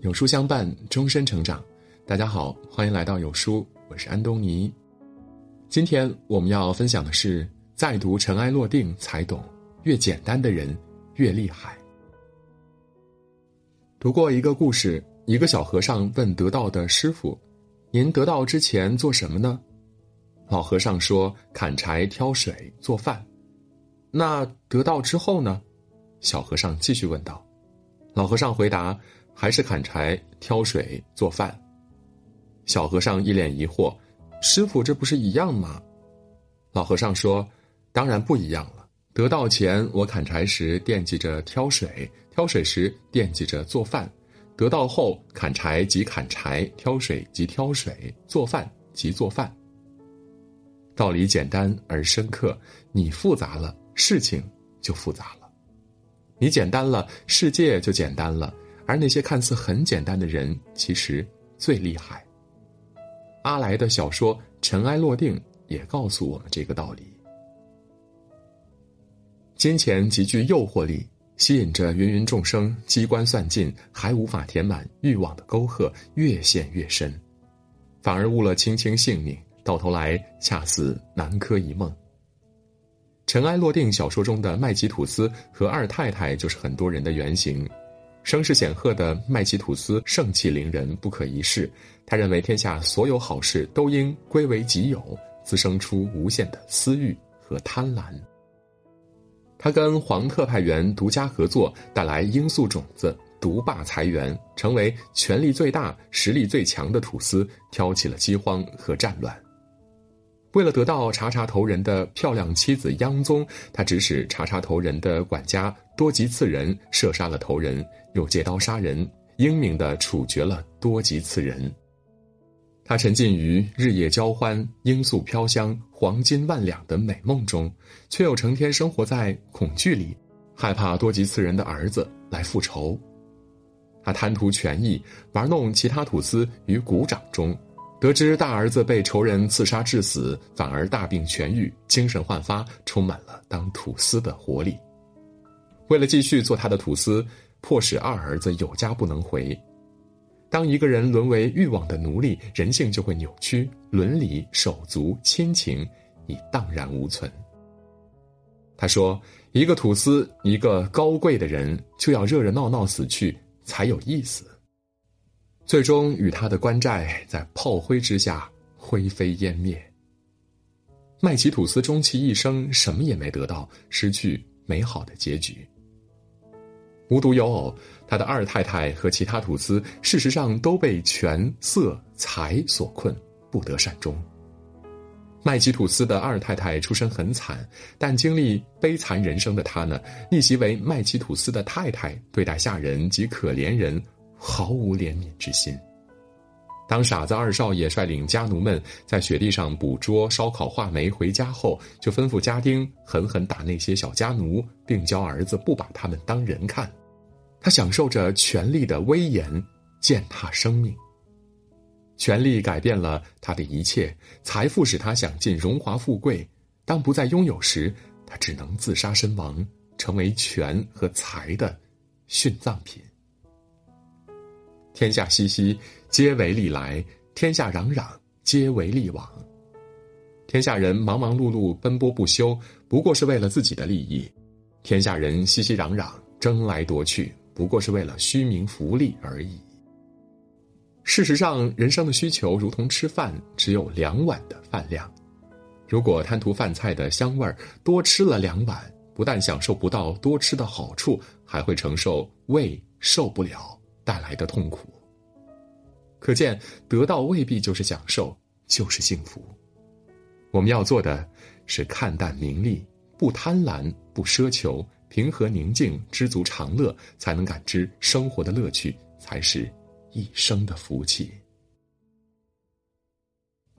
有书相伴，终身成长。大家好，欢迎来到有书，我是安东尼。今天我们要分享的是：再读《尘埃落定》，才懂越简单的人越厉害。读过一个故事，一个小和尚问得道的师傅：“您得道之前做什么呢？”老和尚说：“砍柴、挑水、做饭。”那得道之后呢？小和尚继续问道。老和尚回答。还是砍柴、挑水、做饭。小和尚一脸疑惑：“师傅，这不是一样吗？”老和尚说：“当然不一样了。得道前，我砍柴时惦记着挑水，挑水时惦记着做饭；得道后，砍柴即砍柴，挑水即挑水，做饭即做饭。道理简单而深刻，你复杂了，事情就复杂了；你简单了，世界就简单了。”而那些看似很简单的人，其实最厉害。阿来的小说《尘埃落定》也告诉我们这个道理。金钱极具诱惑力，吸引着芸芸众生，机关算尽还无法填满欲望的沟壑越陷越深，反而误了卿卿性命，到头来恰似南柯一梦。《尘埃落定》小说中的麦吉吐斯和二太太就是很多人的原型。声势显赫的麦吉吐斯盛气凌人，不可一世。他认为天下所有好事都应归为己有，滋生出无限的私欲和贪婪。他跟黄特派员独家合作，带来罂粟种子，独霸财源，成为权力最大、实力最强的吐司，挑起了饥荒和战乱。为了得到查查头人的漂亮妻子央宗，他指使查查头人的管家多吉次仁射杀了头人，又借刀杀人，英明地处决了多吉次仁。他沉浸于日夜交欢、罂粟飘香、黄金万两的美梦中，却又成天生活在恐惧里，害怕多吉次仁的儿子来复仇。他贪图权益，玩弄其他土司于股掌中。得知大儿子被仇人刺杀致死，反而大病痊愈，精神焕发，充满了当土司的活力。为了继续做他的土司，迫使二儿子有家不能回。当一个人沦为欲望的奴隶，人性就会扭曲，伦理、手足、亲情已荡然无存。他说：“一个土司，一个高贵的人，就要热热闹闹死去才有意思。”最终与他的官债在炮灰之下灰飞烟灭。麦奇吐斯终其一生什么也没得到，失去美好的结局。无独有偶，他的二太太和其他吐司事实上都被权色财所困，不得善终。麦奇吐斯的二太太出身很惨，但经历悲惨人生的她呢，逆袭为麦奇吐斯的太太，对待下人及可怜人。毫无怜悯之心。当傻子二少爷率领家奴们在雪地上捕捉烧烤话梅回家后，就吩咐家丁狠狠打那些小家奴，并教儿子不把他们当人看。他享受着权力的威严，践踏生命。权力改变了他的一切，财富使他享尽荣华富贵。当不再拥有时，他只能自杀身亡，成为权和财的殉葬品。天下熙熙，皆为利来；天下攘攘，皆为利往。天下人忙忙碌碌，奔波不休，不过是为了自己的利益；天下人熙熙攘攘，争来夺去，不过是为了虚名浮利而已。事实上，人生的需求如同吃饭，只有两碗的饭量。如果贪图饭菜的香味儿，多吃了两碗，不但享受不到多吃的好处，还会承受胃受不了。带来的痛苦，可见得到未必就是享受，就是幸福。我们要做的是看淡名利，不贪婪，不奢求，平和宁静，知足常乐，才能感知生活的乐趣，才是一生的福气。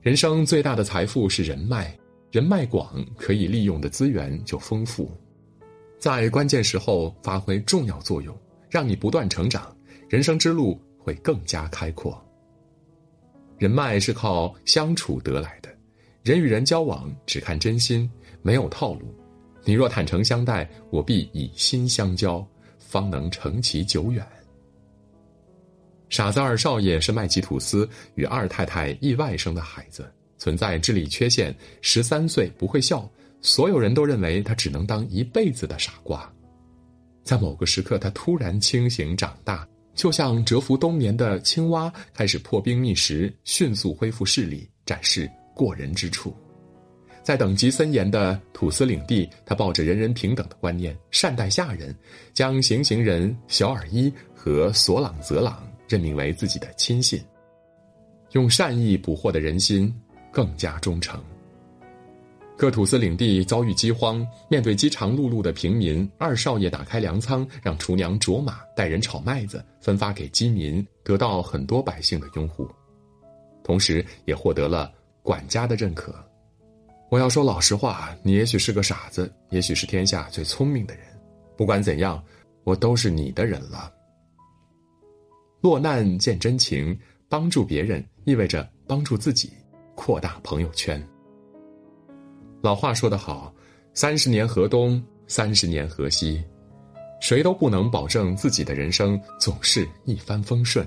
人生最大的财富是人脉，人脉广，可以利用的资源就丰富，在关键时候发挥重要作用，让你不断成长。人生之路会更加开阔。人脉是靠相处得来的，人与人交往只看真心，没有套路。你若坦诚相待，我必以心相交，方能成其久远。傻子二少爷是麦吉吐司与二太太意外生的孩子，存在智力缺陷，十三岁不会笑，所有人都认为他只能当一辈子的傻瓜。在某个时刻，他突然清醒长大，就像蛰伏冬眠的青蛙，开始破冰觅食，迅速恢复视力，展示过人之处。在等级森严的土司领地，他抱着人人平等的观念，善待下人，将行刑人小尔伊和索朗泽朗任命为自己的亲信，用善意捕获的人心更加忠诚。各土司领地遭遇饥荒，面对饥肠辘辘的平民，二少爷打开粮仓，让厨娘卓玛带人炒麦子，分发给饥民，得到很多百姓的拥护，同时也获得了管家的认可。我要说老实话，你也许是个傻子，也许是天下最聪明的人，不管怎样，我都是你的人了。落难见真情，帮助别人意味着帮助自己，扩大朋友圈。老话说得好，三十年河东，三十年河西，谁都不能保证自己的人生总是一帆风顺。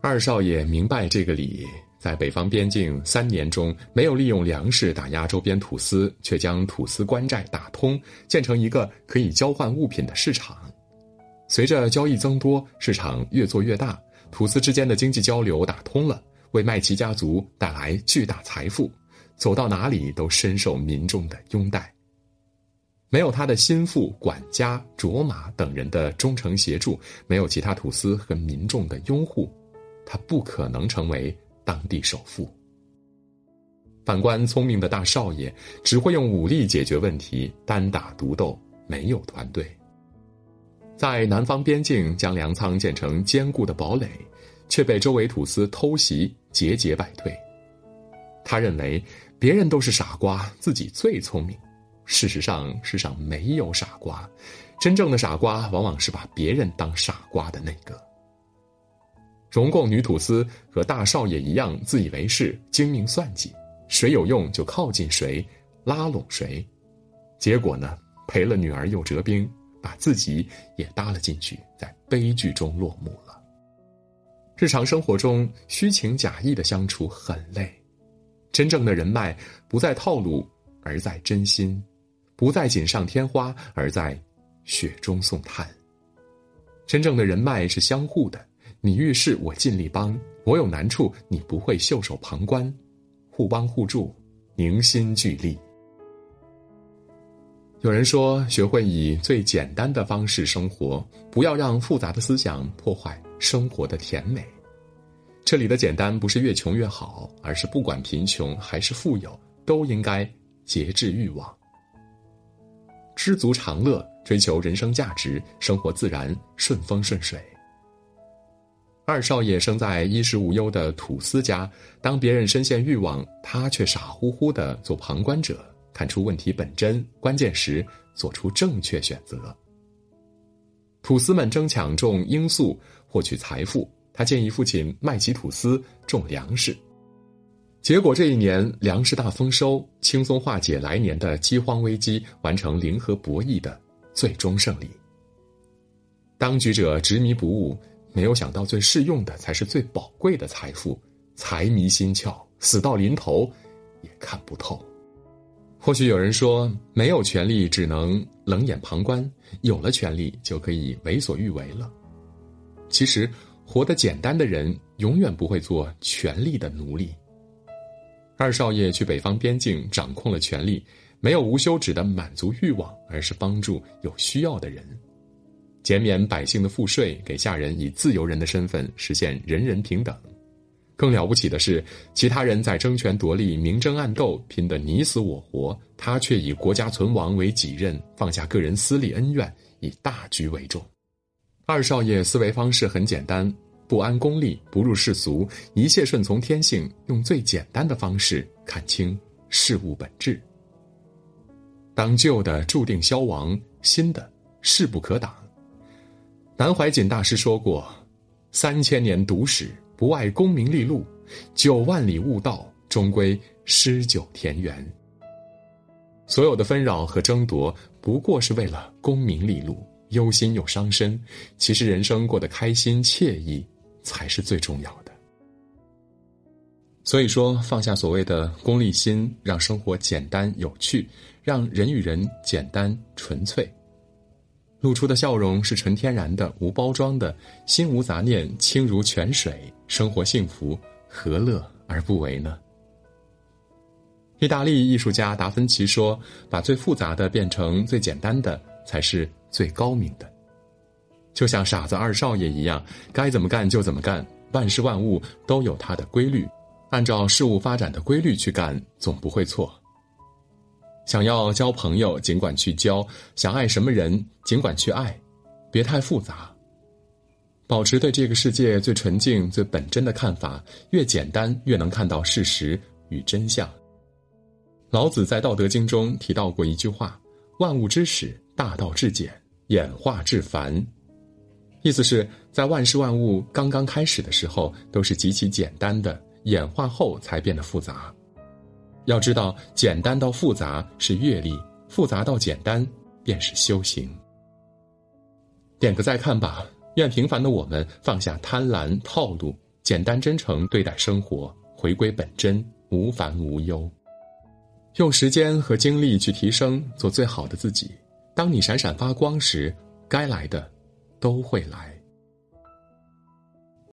二少爷明白这个理，在北方边境三年中，没有利用粮食打压周边土司，却将土司关寨打通，建成一个可以交换物品的市场。随着交易增多，市场越做越大，土司之间的经济交流打通了，为麦奇家族带来巨大财富。走到哪里都深受民众的拥戴。没有他的心腹、管家卓玛等人的忠诚协助，没有其他土司和民众的拥护，他不可能成为当地首富。反观聪明的大少爷，只会用武力解决问题，单打独斗，没有团队。在南方边境将粮仓建成坚固的堡垒，却被周围土司偷袭，节节败退。他认为。别人都是傻瓜，自己最聪明。事实上，世上没有傻瓜，真正的傻瓜往往是把别人当傻瓜的那个。荣共女土司和大少爷一样，自以为是，精明算计，谁有用就靠近谁，拉拢谁。结果呢，赔了女儿又折兵，把自己也搭了进去，在悲剧中落幕了。日常生活中，虚情假意的相处很累。真正的人脉不在套路，而在真心；不在锦上添花，而在雪中送炭。真正的人脉是相互的，你遇事我尽力帮，我有难处你不会袖手旁观，互帮互助，凝心聚力。有人说，学会以最简单的方式生活，不要让复杂的思想破坏生活的甜美。这里的简单不是越穷越好，而是不管贫穷还是富有，都应该节制欲望，知足常乐，追求人生价值，生活自然顺风顺水。二少爷生在衣食无忧的土司家，当别人深陷欲望，他却傻乎乎的做旁观者，看出问题本真，关键时做出正确选择。土司们争抢种罂粟，获取财富。他建议父亲麦吉土司种粮食，结果这一年粮食大丰收，轻松化解来年的饥荒危机，完成零和博弈的最终胜利。当局者执迷不悟，没有想到最适用的才是最宝贵的财富，财迷心窍，死到临头也看不透。或许有人说，没有权利只能冷眼旁观，有了权利就可以为所欲为了。其实。活得简单的人，永远不会做权力的奴隶。二少爷去北方边境，掌控了权力，没有无休止的满足欲望，而是帮助有需要的人，减免百姓的赋税，给下人以自由人的身份，实现人人平等。更了不起的是，其他人在争权夺利、明争暗斗，拼得你死我活，他却以国家存亡为己任，放下个人私利恩怨，以大局为重。二少爷思维方式很简单。不安功利，不入世俗，一切顺从天性，用最简单的方式看清事物本质。当旧的注定消亡，新的势不可挡。南怀瑾大师说过：“三千年读史，不外功名利禄；九万里悟道，终归诗酒田园。”所有的纷扰和争夺，不过是为了功名利禄，忧心又伤身。其实人生过得开心惬意。才是最重要的。所以说，放下所谓的功利心，让生活简单有趣，让人与人简单纯粹。露出的笑容是纯天然的、无包装的，心无杂念，清如泉水，生活幸福，何乐而不为呢？意大利艺术家达芬奇说：“把最复杂的变成最简单的，才是最高明的。”就像傻子二少爷一样，该怎么干就怎么干，万事万物都有它的规律。按照事物发展的规律去干，总不会错。想要交朋友，尽管去交；想爱什么人，尽管去爱，别太复杂。保持对这个世界最纯净、最本真的看法，越简单，越能看到事实与真相。老子在《道德经》中提到过一句话：“万物之始，大道至简，演化至繁。”意思是在万事万物刚刚开始的时候，都是极其简单的。演化后才变得复杂。要知道，简单到复杂是阅历，复杂到简单便是修行。点个再看吧。愿平凡的我们放下贪婪套路，简单真诚对待生活，回归本真，无烦无忧。用时间和精力去提升，做最好的自己。当你闪闪发光时，该来的都会来。